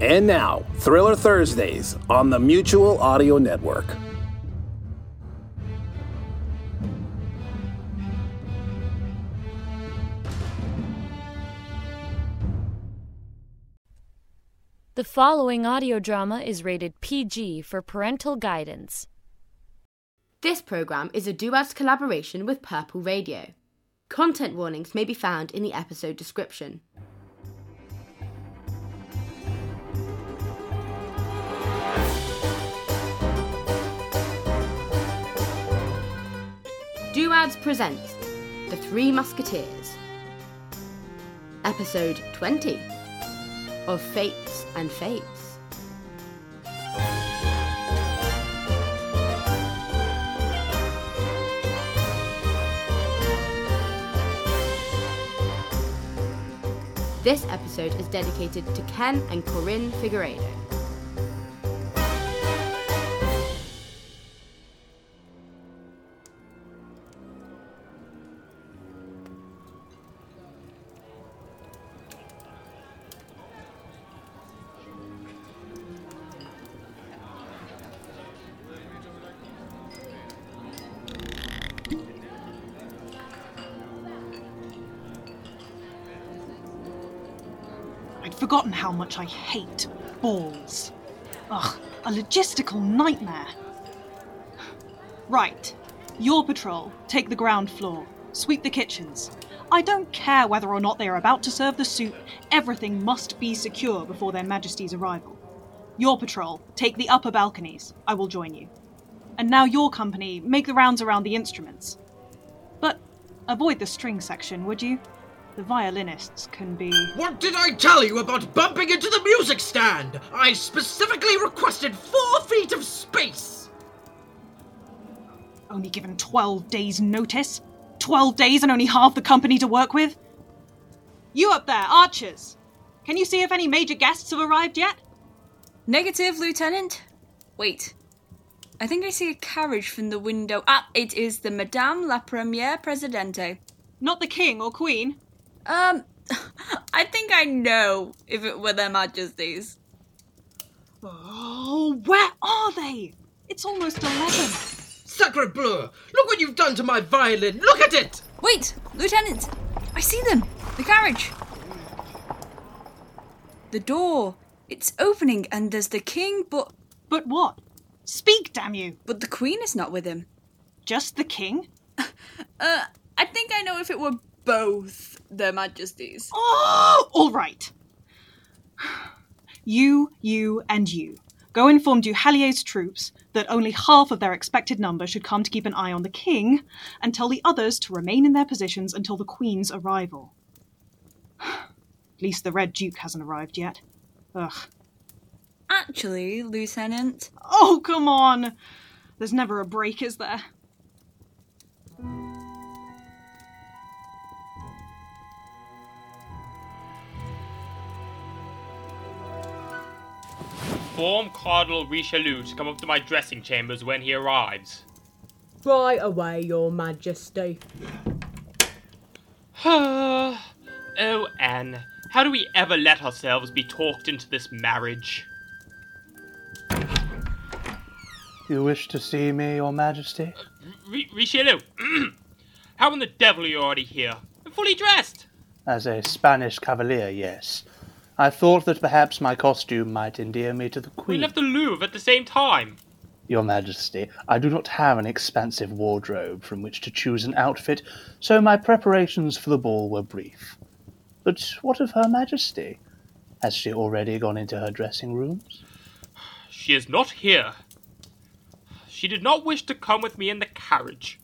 And now, Thriller Thursdays on the Mutual Audio Network. The following audio drama is rated PG for parental guidance. This program is a Duads collaboration with Purple Radio. Content warnings may be found in the episode description. Duads presents The Three Musketeers. Episode 20 of Fates and Fates. This episode is dedicated to Ken and Corinne Figueiredo. I'd forgotten how much I hate balls. Ugh, a logistical nightmare. Right, your patrol, take the ground floor, sweep the kitchens. I don't care whether or not they are about to serve the soup, everything must be secure before their majesty's arrival. Your patrol, take the upper balconies. I will join you. And now your company, make the rounds around the instruments. But avoid the string section, would you? The violinists can be. What did I tell you about bumping into the music stand? I specifically requested four feet of space! only given 12 days' notice? 12 days and only half the company to work with? You up there, archers! Can you see if any major guests have arrived yet? Negative, Lieutenant. Wait. I think I see a carriage from the window. Ah, it is the Madame la Première Presidente. Not the king or queen? Um, I think I know if it were their majesties. Oh, where are they? It's almost 11. Sacre bleu! Look what you've done to my violin! Look at it! Wait, Lieutenant! I see them! The carriage! The door! It's opening and there's the king, but. But what? Speak, damn you! But the queen is not with him. Just the king? Uh, I think I know if it were both their majesties. Oh, all right. You, you, and you. Go inform Du Hallier's troops that only half of their expected number should come to keep an eye on the king, and tell the others to remain in their positions until the queen's arrival. At least the Red Duke hasn't arrived yet. Ugh. Actually, Lieutenant, Oh, come on! There's never a break, is there? Inform Cardinal Richelieu to come up to my dressing chambers when he arrives. Right away, Your Majesty. oh, Anne, how do we ever let ourselves be talked into this marriage? You wish to see me, Your Majesty? Uh, R- Richelieu, how in the devil are you already here? I'm fully dressed. As a Spanish cavalier, yes. I thought that perhaps my costume might endear me to the Queen. We left the Louvre at the same time. Your Majesty, I do not have an expansive wardrobe from which to choose an outfit, so my preparations for the ball were brief. But what of Her Majesty? Has she already gone into her dressing rooms? She is not here. She did not wish to come with me in the carriage.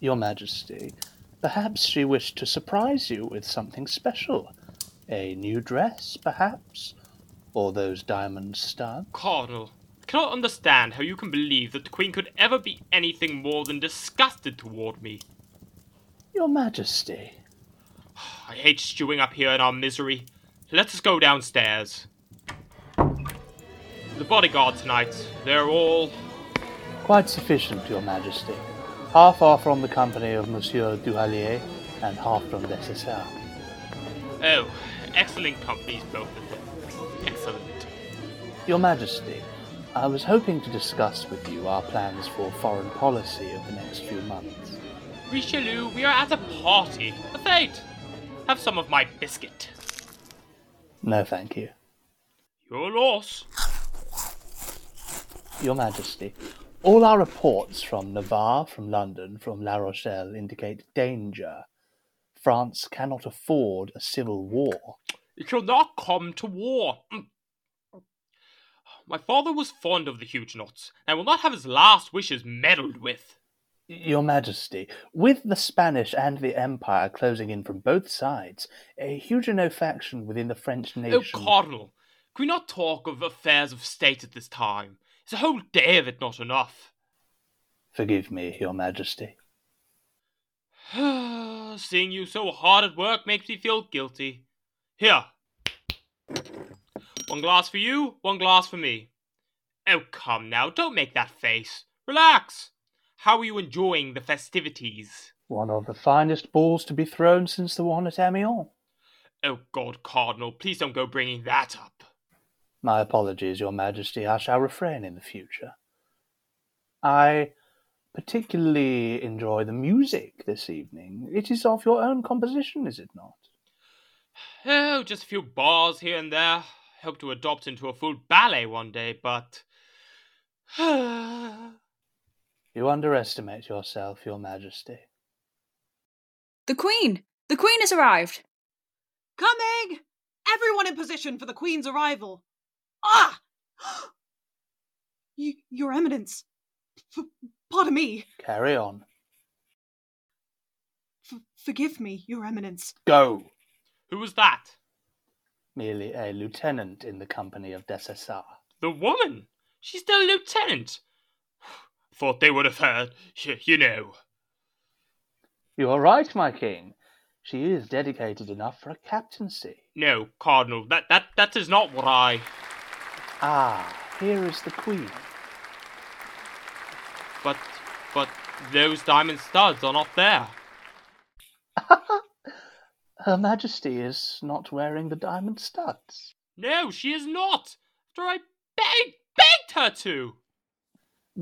Your Majesty, perhaps she wished to surprise you with something special. A new dress, perhaps? Or those diamond studs? Cardinal, I cannot understand how you can believe that the Queen could ever be anything more than disgusted toward me. Your Majesty. I hate stewing up here in our misery. Let us go downstairs. The bodyguard tonight, they're all. Quite sufficient, Your Majesty. Half are from the company of Monsieur Duhallier, and half from Dessessart. Oh, excellent companies, both of them. Excellent. Your Majesty, I was hoping to discuss with you our plans for foreign policy of the next few months. Richelieu, we are at a party. A fete. Have some of my biscuit. No, thank you. Your loss. Your Majesty, all our reports from Navarre, from London, from La Rochelle indicate danger. France cannot afford a civil war. It shall not come to war. Mm. My father was fond of the Huguenots, and will not have his last wishes meddled with. Your Majesty, with the Spanish and the Empire closing in from both sides, a Huguenot faction within the French nation. Oh, Cardinal, can we not talk of affairs of state at this time? Is a whole day of it not enough? Forgive me, Your Majesty. Seeing you so hard at work makes me feel guilty. Here. One glass for you, one glass for me. Oh, come now, don't make that face. Relax. How are you enjoying the festivities? One of the finest balls to be thrown since the one at Amiens. Oh, God, Cardinal, please don't go bringing that up. My apologies, Your Majesty. I shall refrain in the future. I particularly enjoy the music this evening. It is of your own composition, is it not? Oh, just a few bars here and there. Hope to adopt into a full ballet one day, but. You underestimate yourself, Your Majesty. The Queen! The Queen has arrived! Coming! Everyone in position for the Queen's arrival. Ah! y- Your Eminence. F- pardon me. Carry on. F- forgive me, Your Eminence. Go! Who was that? Merely a lieutenant in the company of Dessessart. The woman? She's still a lieutenant. Thought they would have heard, you know. You are right, my king. She is dedicated enough for a captaincy. No, Cardinal, that, that, that is not what I. Ah, here is the Queen. But, but those diamond studs are not there. Her Majesty is not wearing the diamond studs. No, she is not. After I begged, begged her to.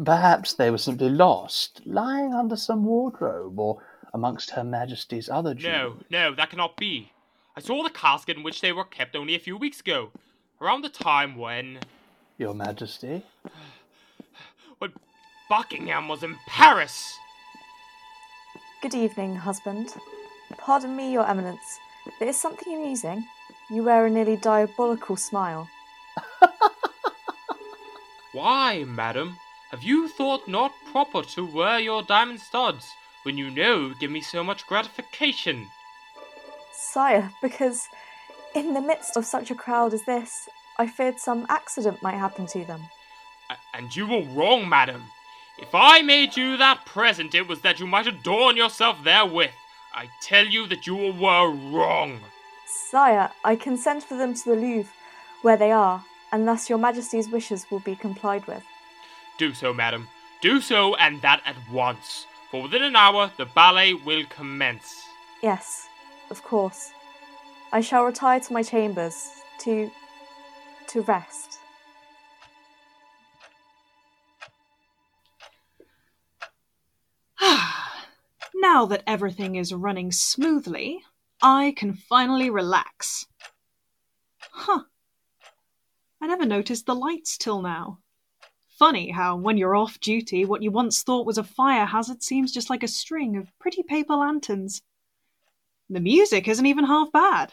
Perhaps they were simply lost, lying under some wardrobe or amongst Her Majesty's other jewels. No, no, that cannot be. I saw the casket in which they were kept only a few weeks ago, around the time when. Your Majesty? when Buckingham was in Paris. Good evening, husband. Pardon me, Your Eminence. There is something amusing. You wear a nearly diabolical smile. Why, madam, have you thought not proper to wear your diamond studs when you know give me so much gratification? Sire, because in the midst of such a crowd as this, I feared some accident might happen to them. A- and you were wrong, madam. If I made you that present, it was that you might adorn yourself therewith. I tell you that you were wrong. Sire, I can send for them to the Louvre, where they are, and thus your Majesty's wishes will be complied with. Do so, madam. Do so, and that at once. For within an hour the ballet will commence. Yes, of course. I shall retire to my chambers to. to rest. Now that everything is running smoothly, I can finally relax. Huh. I never noticed the lights till now. Funny how, when you're off duty, what you once thought was a fire hazard seems just like a string of pretty paper lanterns. The music isn't even half bad.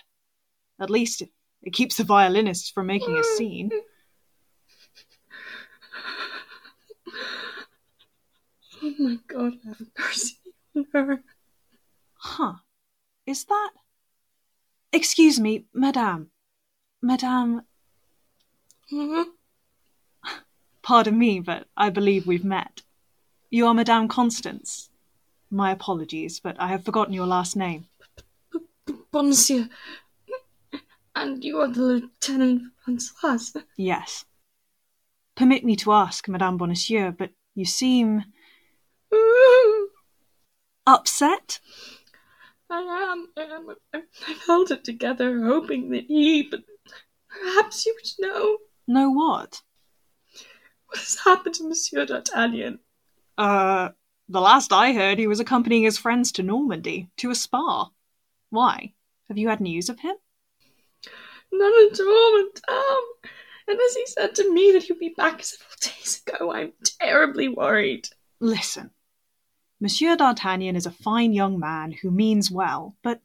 At least, it keeps the violinists from making a scene. Oh my god, on her. Huh. Is that. Excuse me, Madame. Madame. Mm-hmm. Pardon me, but I believe we've met. You are Madame Constance. My apologies, but I have forgotten your last name. Monsieur. And you are the Lieutenant Francoise? Yes. Permit me to ask, Madame Bonacieux, but you seem. Mm-hmm. Upset? I am, I am. I've held it together, hoping that he, but perhaps you would know. Know what? What has happened to Monsieur D'Artagnan? Uh, the last I heard, he was accompanying his friends to Normandy, to a spa. Why? Have you had news of him? None at all, Madame. And as he said to me that he'd be back several days ago, I'm terribly worried. Listen. Monsieur D'Artagnan is a fine young man who means well, but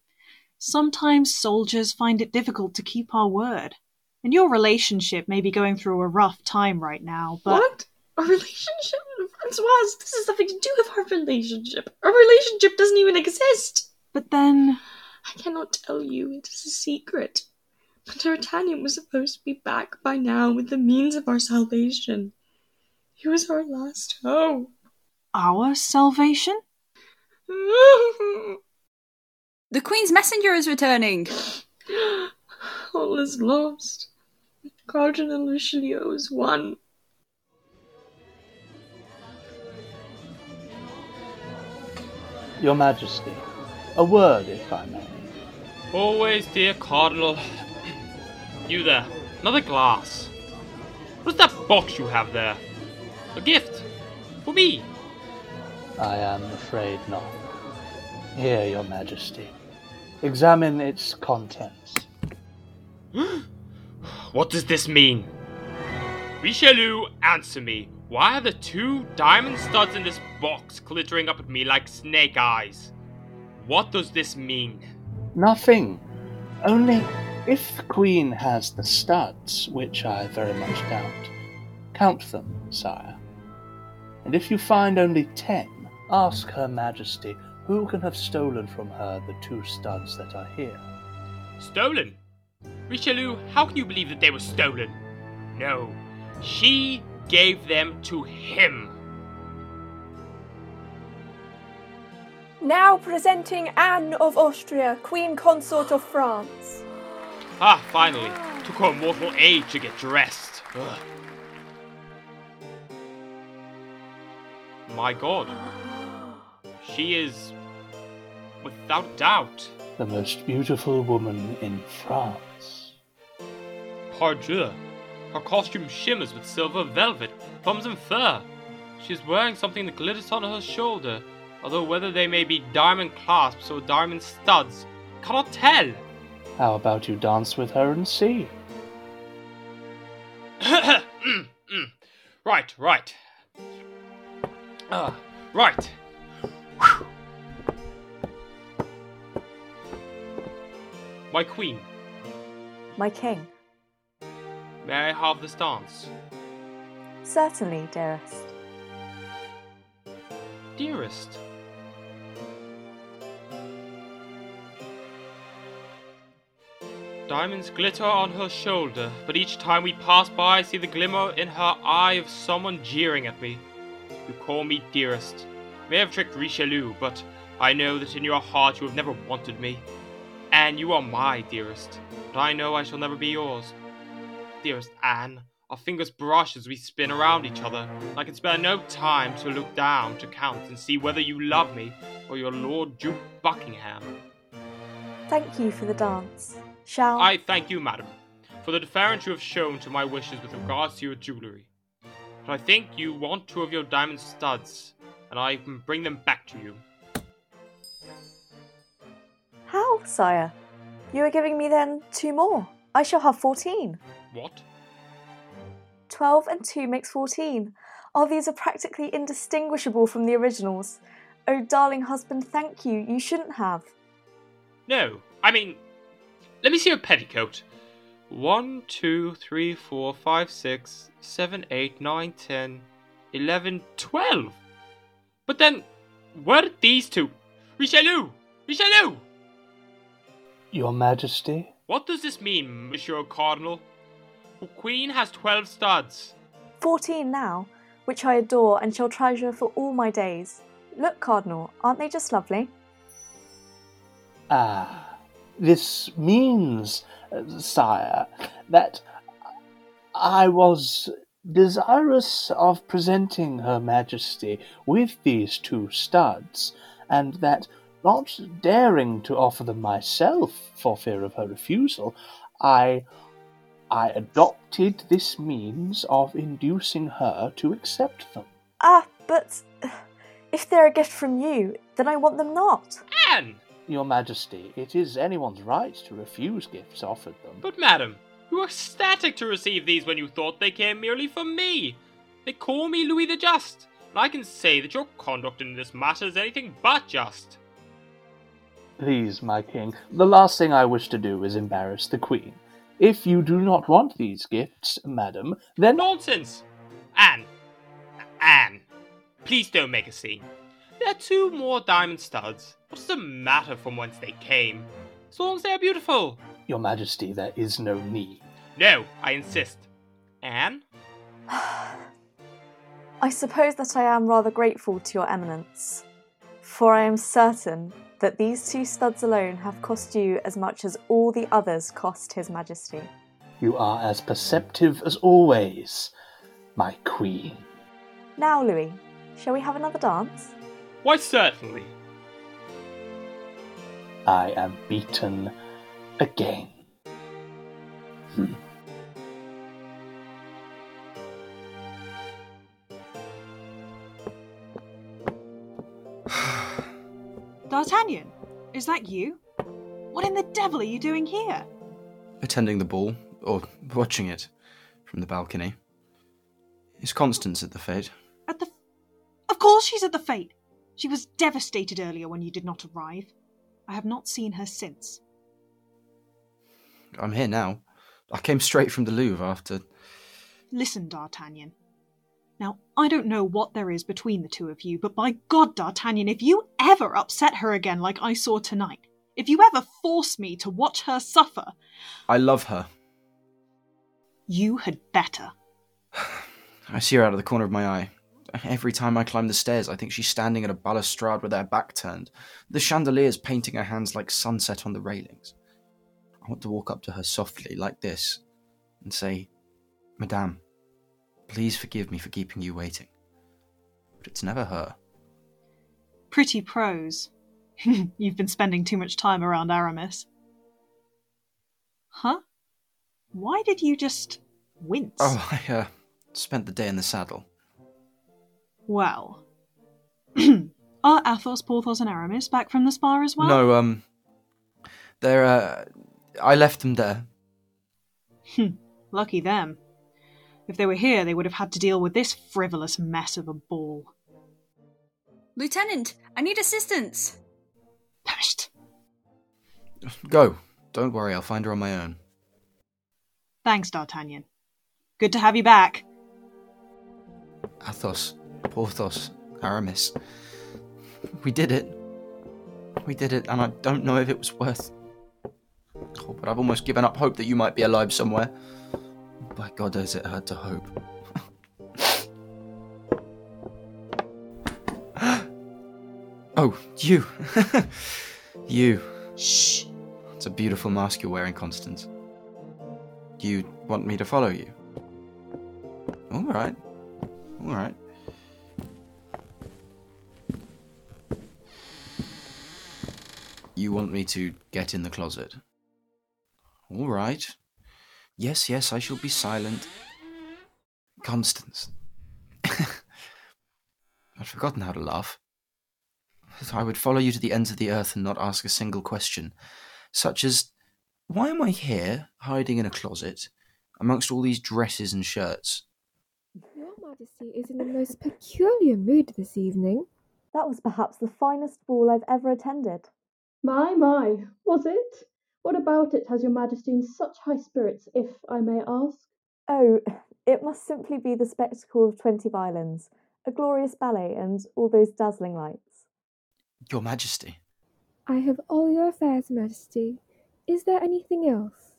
sometimes soldiers find it difficult to keep our word. And your relationship may be going through a rough time right now, but. What? A relationship? Francoise, this has nothing to do with our relationship. Our relationship doesn't even exist. But then. I cannot tell you. It is a secret. But D'Artagnan was supposed to be back by now with the means of our salvation. He was our last hope. Our salvation? the Queen's messenger is returning. All is lost. Cardinal Richelieu is won. Your Majesty, a word, if I may. Always, dear Cardinal. You there, another glass. What is that box you have there? A gift? For me? I am afraid not. Here, Your Majesty. Examine its contents. what does this mean? Richelieu, answer me. Why are the two diamond studs in this box glittering up at me like snake eyes? What does this mean? Nothing. Only if the Queen has the studs, which I very much doubt, count them, sire. And if you find only ten, ask Her Majesty who can have stolen from her the two studs that are here. Stolen? Richelieu, how can you believe that they were stolen? No, she gave them to him. Now presenting Anne of Austria, Queen Consort of France. Ah, finally. Took her a mortal age to get dressed. Ugh. My god. She is, without doubt, the most beautiful woman in France. Pardieu. Her costume shimmers with silver velvet, thumbs and fur. She is wearing something that glitters on her shoulder, although whether they may be diamond clasps or diamond studs, cannot tell. How about you dance with her and see? right, right. Uh, right. My queen. My king. May I have this dance? Certainly, dearest. Dearest. Diamonds glitter on her shoulder, but each time we pass by, I see the glimmer in her eye of someone jeering at me. You call me dearest. May have tricked Richelieu, but I know that in your heart you have never wanted me. Anne, you are my dearest, but I know I shall never be yours. Dearest Anne, our fingers brush as we spin around each other. I can spare no time to look down to count and see whether you love me or your Lord Duke Buckingham. Thank you for the dance. Shall I thank you, madam, for the deference you have shown to my wishes with regards to your jewellery. But I think you want two of your diamond studs, and I can bring them back to you. How, sire? You are giving me then two more. I shall have fourteen. What? Twelve and two makes fourteen. Oh, these are practically indistinguishable from the originals. Oh, darling husband, thank you. You shouldn't have. No, I mean, let me see your petticoat. One, two, three, four, five, six, seven, eight, nine, ten, eleven, twelve. But then, where did these two? Richelieu! Richelieu! Your Majesty? What does this mean, Monsieur Cardinal? The Queen has twelve studs. Fourteen now, which I adore and shall treasure for all my days. Look, Cardinal, aren't they just lovely? Ah, this means, uh, sire, that I was desirous of presenting Her Majesty with these two studs, and that, not daring to offer them myself for fear of her refusal, I I adopted this means of inducing her to accept them. Ah, but if they're a gift from you, then I want them not. Anne! Your Majesty, it is anyone's right to refuse gifts offered them. But, madam, you were ecstatic to receive these when you thought they came merely from me. They call me Louis the Just, and I can say that your conduct in this matter is anything but just. Please, my king, the last thing I wish to do is embarrass the Queen. If you do not want these gifts, madam, then. Nonsense! Anne! Anne! Please don't make a scene. There are two more diamond studs. What's the matter from whence they came? As long as they are beautiful. Your Majesty, there is no need. No, I insist. Anne? I suppose that I am rather grateful to your eminence, for I am certain that these two studs alone have cost you as much as all the others cost His Majesty. You are as perceptive as always, my queen. Now, Louis, shall we have another dance? Why, certainly. I am beaten again. Hmm. D'Artagnan, is that you? What in the devil are you doing here? Attending the ball, or watching it from the balcony. Is Constance at the fete? At the. Of course she's at the fete! She was devastated earlier when you did not arrive. I have not seen her since. I'm here now. I came straight from the Louvre after. Listen, D'Artagnan. Now, I don't know what there is between the two of you, but by God, D'Artagnan, if you ever upset her again like I saw tonight, if you ever force me to watch her suffer. I love her. You had better. I see her out of the corner of my eye. Every time I climb the stairs, I think she's standing at a balustrade with her back turned, the chandeliers painting her hands like sunset on the railings. I want to walk up to her softly, like this, and say, Madame, please forgive me for keeping you waiting. But it's never her. Pretty prose. You've been spending too much time around Aramis. Huh? Why did you just wince? Oh, I uh, spent the day in the saddle. Well. Are Athos, Porthos, and Aramis back from the spa as well? No, um. They're, uh. I left them there. Hmm, lucky them. If they were here, they would have had to deal with this frivolous mess of a ball. Lieutenant, I need assistance. Psst. Go. Don't worry, I'll find her on my own. Thanks, D'Artagnan. Good to have you back. Athos, Porthos, Aramis. We did it. We did it, and I don't know if it was worth. Oh, but I've almost given up hope that you might be alive somewhere. By God, does it hurt to hope? oh, you. you. Shh. It's a beautiful mask you're wearing, Constance. You want me to follow you? All right. All right. You want me to get in the closet? All right. Yes, yes, I shall be silent. Constance. I'd forgotten how to laugh. I would follow you to the ends of the earth and not ask a single question, such as, Why am I here, hiding in a closet, amongst all these dresses and shirts? Your Majesty is in the most peculiar mood this evening. That was perhaps the finest ball I've ever attended. My, my, was it? What about it has your Majesty in such high spirits, if I may ask? Oh, it must simply be the spectacle of twenty violins, a glorious ballet, and all those dazzling lights. Your Majesty. I have all your affairs, Majesty. Is there anything else?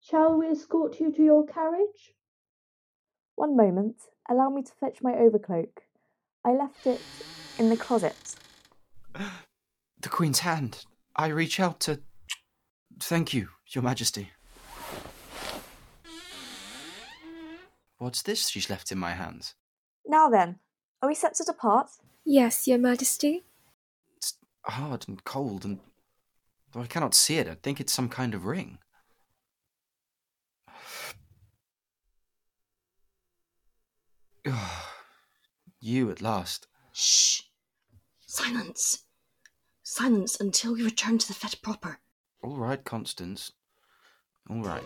Shall we escort you to your carriage? One moment. Allow me to fetch my overcloak. I left it in the closet. The Queen's hand. I reach out to. Thank you, Your Majesty. What's this she's left in my hands? Now then, are we set to depart? Yes, Your Majesty. It's hard and cold, and though I cannot see it, I think it's some kind of ring. you at last. Shh! Silence! Silence until we return to the fete proper. All right, Constance. All right.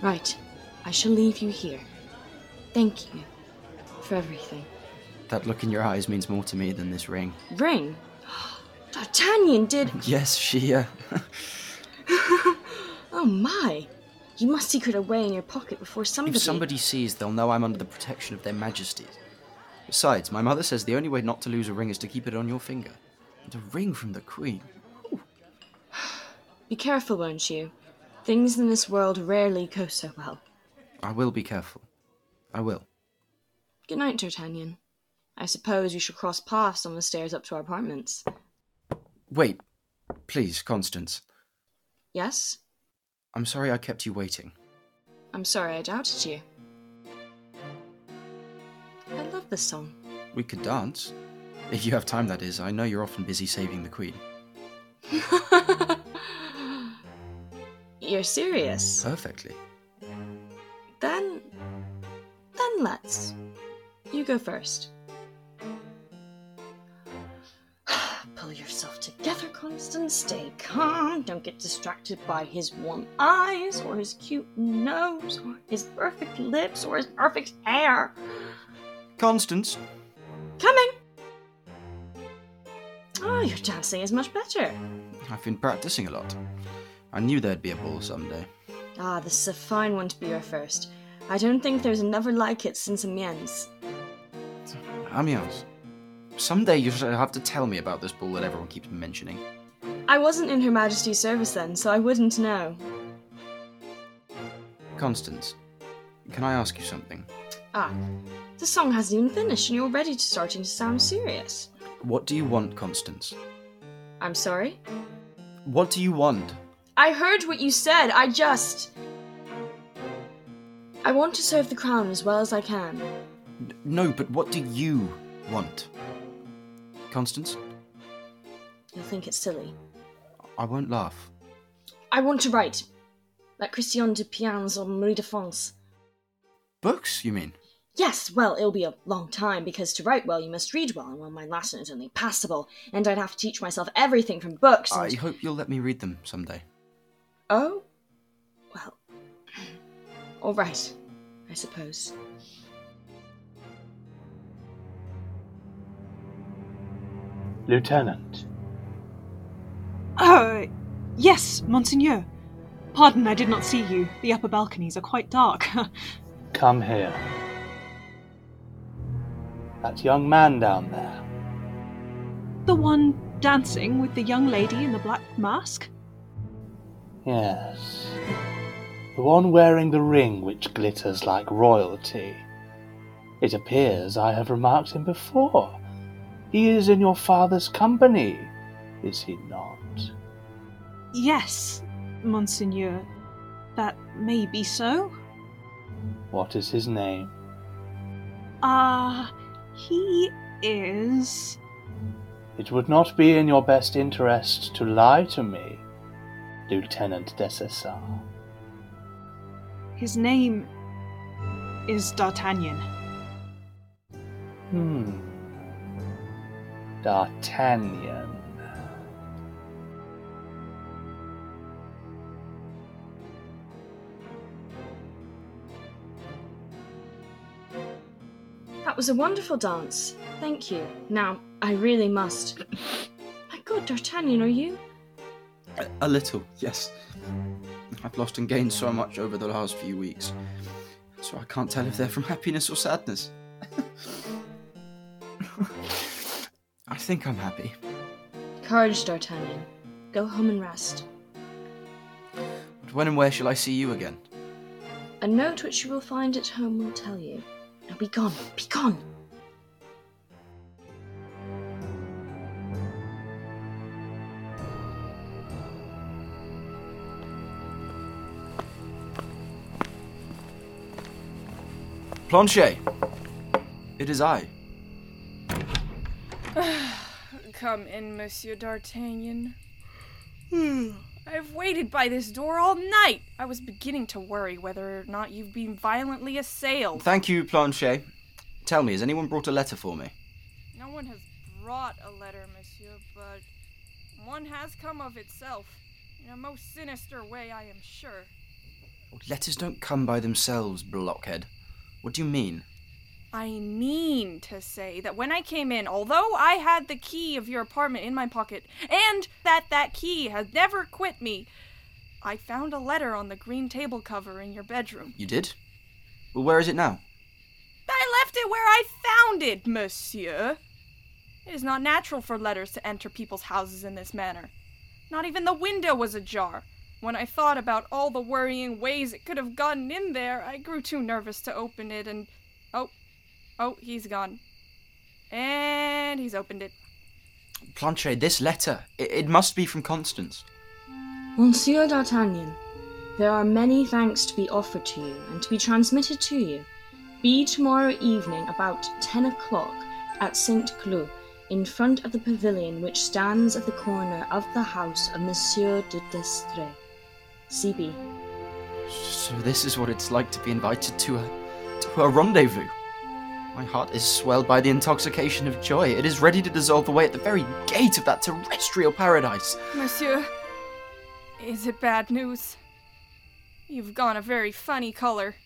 Right. I shall leave you here. Thank you for everything. That look in your eyes means more to me than this ring. Ring? D'Artagnan did. Yes, she, uh. oh my! You must secret away in your pocket before somebody. If somebody sees, they'll know I'm under the protection of their majesties. Besides, my mother says the only way not to lose a ring is to keep it on your finger. And a ring from the Queen. Be careful, won't you? Things in this world rarely go so well. I will be careful. I will. Good night, D'Artagnan. I suppose we shall cross paths on the stairs up to our apartments. Wait. Please, Constance. Yes? I'm sorry I kept you waiting. I'm sorry I doubted you. I love this song. We could dance. If you have time, that is. I know you're often busy saving the Queen. You're serious? Perfectly. Then. Then let's. You go first. Together, Constance. Stay calm. Don't get distracted by his warm eyes, or his cute nose, or his perfect lips, or his perfect hair. Constance! Coming! Oh, your dancing is much better. I've been practicing a lot. I knew there'd be a ball someday. Ah, this is a fine one to be your first. I don't think there's another like it since Amiens. Amiens. Someday you'll have to tell me about this ball that everyone keeps mentioning. I wasn't in Her Majesty's service then, so I wouldn't know. Constance, can I ask you something? Ah, the song hasn't even finished and you're already starting to sound serious. What do you want, Constance? I'm sorry? What do you want? I heard what you said, I just. I want to serve the crown as well as I can. No, but what do you want? Constance? You'll think it's silly. I won't laugh. I want to write. Like Christine de Pizan or Marie de France. Books, you mean? Yes, well, it'll be a long time because to write well you must read well, and well, my Latin is only passable, and I'd have to teach myself everything from books. And... I hope you'll let me read them someday. Oh? Well. All right, I suppose. Lieutenant. Oh, yes, Monseigneur. Pardon, I did not see you. The upper balconies are quite dark. Come here. That young man down there. The one dancing with the young lady in the black mask? Yes. The one wearing the ring which glitters like royalty. It appears I have remarked him before. He is in your father's company, is he not? Yes, Monseigneur. That may be so. What is his name? Ah, uh, he is. It would not be in your best interest to lie to me, Lieutenant Dessessart. His name is D'Artagnan. Hmm. D'Artagnan. Was a wonderful dance. Thank you. Now, I really must. My God, D'Artagnan, are you? A, a little, yes. I've lost and gained so much over the last few weeks. so I can't tell if they're from happiness or sadness. I think I'm happy. Courage, D'Artagnan. Go home and rest. But when and where shall I see you again? A note which you will find at home will tell you. Now be gone, be gone! Planchet! It is I. Come in, Monsieur D'Artagnan. Hmm. I've waited by this door all night. I was beginning to worry whether or not you've been violently assailed. Thank you, Planchet. Tell me, has anyone brought a letter for me? No one has brought a letter, Monsieur, but one has come of itself. In a most sinister way, I am sure. Letters don't come by themselves, blockhead. What do you mean? I mean to say that when I came in, although I had the key of your apartment in my pocket, and that that key has never quit me, I found a letter on the green table cover in your bedroom. You did? Well, where is it now? I left it where I found it, monsieur. It is not natural for letters to enter people's houses in this manner. Not even the window was ajar. When I thought about all the worrying ways it could have gotten in there, I grew too nervous to open it and. Oh, oh, he's gone. And he's opened it. Planchet, this letter. It, it must be from Constance. Monsieur d'Artagnan, there are many thanks to be offered to you and to be transmitted to you. Be tomorrow evening about ten o'clock at Saint Cloud, in front of the pavilion which stands at the corner of the house of Monsieur de D'Estrées. CB. So this is what it's like to be invited to a to a rendezvous. My heart is swelled by the intoxication of joy. It is ready to dissolve away at the very gate of that terrestrial paradise. Monsieur, is it bad news? You've gone a very funny color.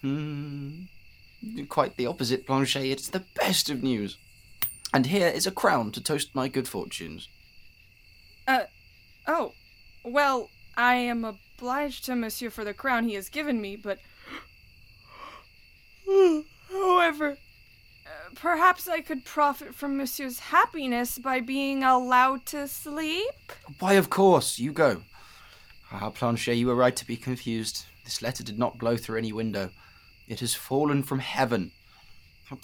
Hmm. Quite the opposite, Planchet. It's the best of news. And here is a crown to toast my good fortunes. Uh, oh, well, I am obliged to Monsieur for the crown he has given me, but. However, uh, perhaps I could profit from Monsieur's happiness by being allowed to sleep? Why, of course, you go. Ah, Planchet, you were right to be confused. This letter did not blow through any window. It has fallen from heaven.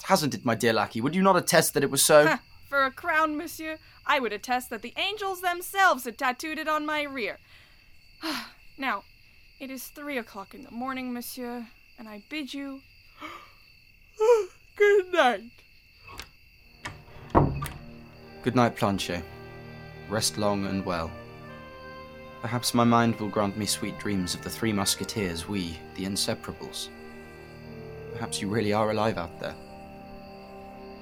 Hasn't it, my dear lackey? Would you not attest that it was so? For a crown, monsieur, I would attest that the angels themselves had tattooed it on my rear. now, it is three o'clock in the morning, monsieur, and I bid you good night. Good night, Planchet. Rest long and well. Perhaps my mind will grant me sweet dreams of the three musketeers, we, the inseparables. Perhaps you really are alive out there.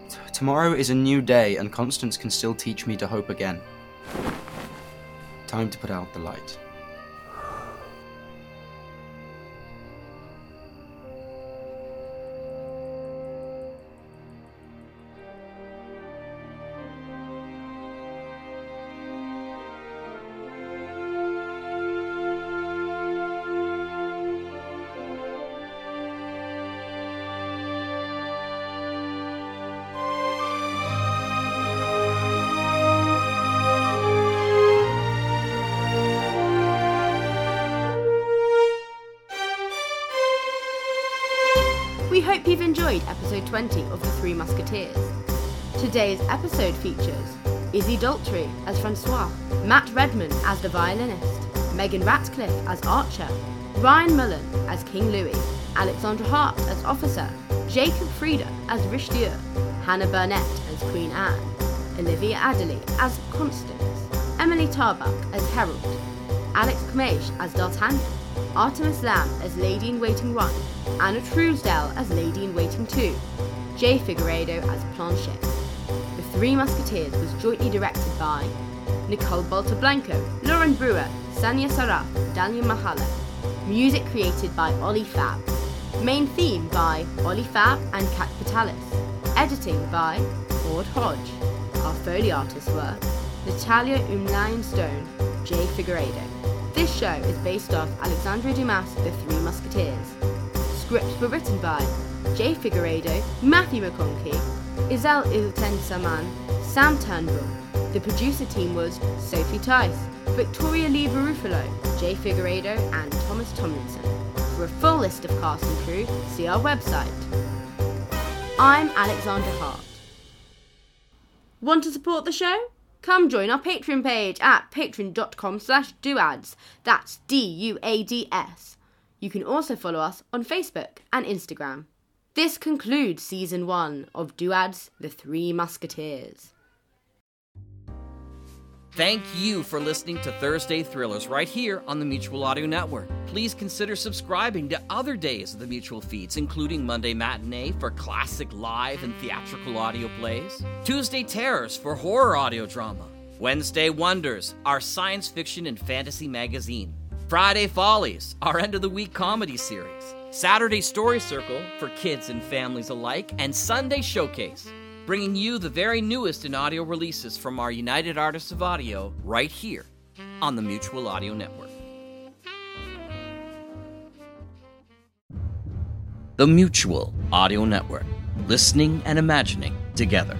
T- tomorrow is a new day, and Constance can still teach me to hope again. Time to put out the light. Enjoyed episode 20 of The Three Musketeers. Today's episode features Izzy Daltrey as Francois, Matt Redman as the violinist, Megan Ratcliffe as Archer, Ryan Mullen as King Louis, Alexandra Hart as Officer, Jacob Frieda as Richelieu, Hannah Burnett as Queen Anne, Olivia Adderley as Constance, Emily Tarbuck as Harold, Alex Kmesh as D'Artagnan, Artemis Lamb as Lady in Waiting 1, Anna Truesdale as Lady in Waiting 2, Jay Figueredo as Planchet. The Three Musketeers was jointly directed by Nicole Baltablanco, Lauren Brewer, Sanya Saraf, Daniel Mahala. Music created by Ollie Fab. Main theme by Ollie Fab and Kat Vitalis. Editing by Ford Hodge. Our Foley artists were Natalia Umlain Stone, Jay Figueredo. This show is based off Alexandre Dumas' The Three Musketeers. Scripts were written by Jay Figueredo, Matthew McConkie, Isel Ilten Saman, Sam Turnbull. The producer team was Sophie Tice, Victoria Lee Barufalo, Jay Figueredo, and Thomas Tomlinson. For a full list of cast and crew, see our website. I'm Alexander Hart. Want to support the show? Come join our Patreon page at patreon.com slash duads. That's D-U-A-D-S. You can also follow us on Facebook and Instagram. This concludes season one of Duads The Three Musketeers. Thank you for listening to Thursday Thrillers right here on the Mutual Audio Network. Please consider subscribing to other days of the Mutual feeds, including Monday Matinee for classic live and theatrical audio plays, Tuesday Terrors for horror audio drama, Wednesday Wonders, our science fiction and fantasy magazine, Friday Follies, our end of the week comedy series, Saturday Story Circle for kids and families alike, and Sunday Showcase bringing you the very newest in audio releases from our United Artists of Audio right here on the Mutual Audio Network. The Mutual Audio Network, listening and imagining together.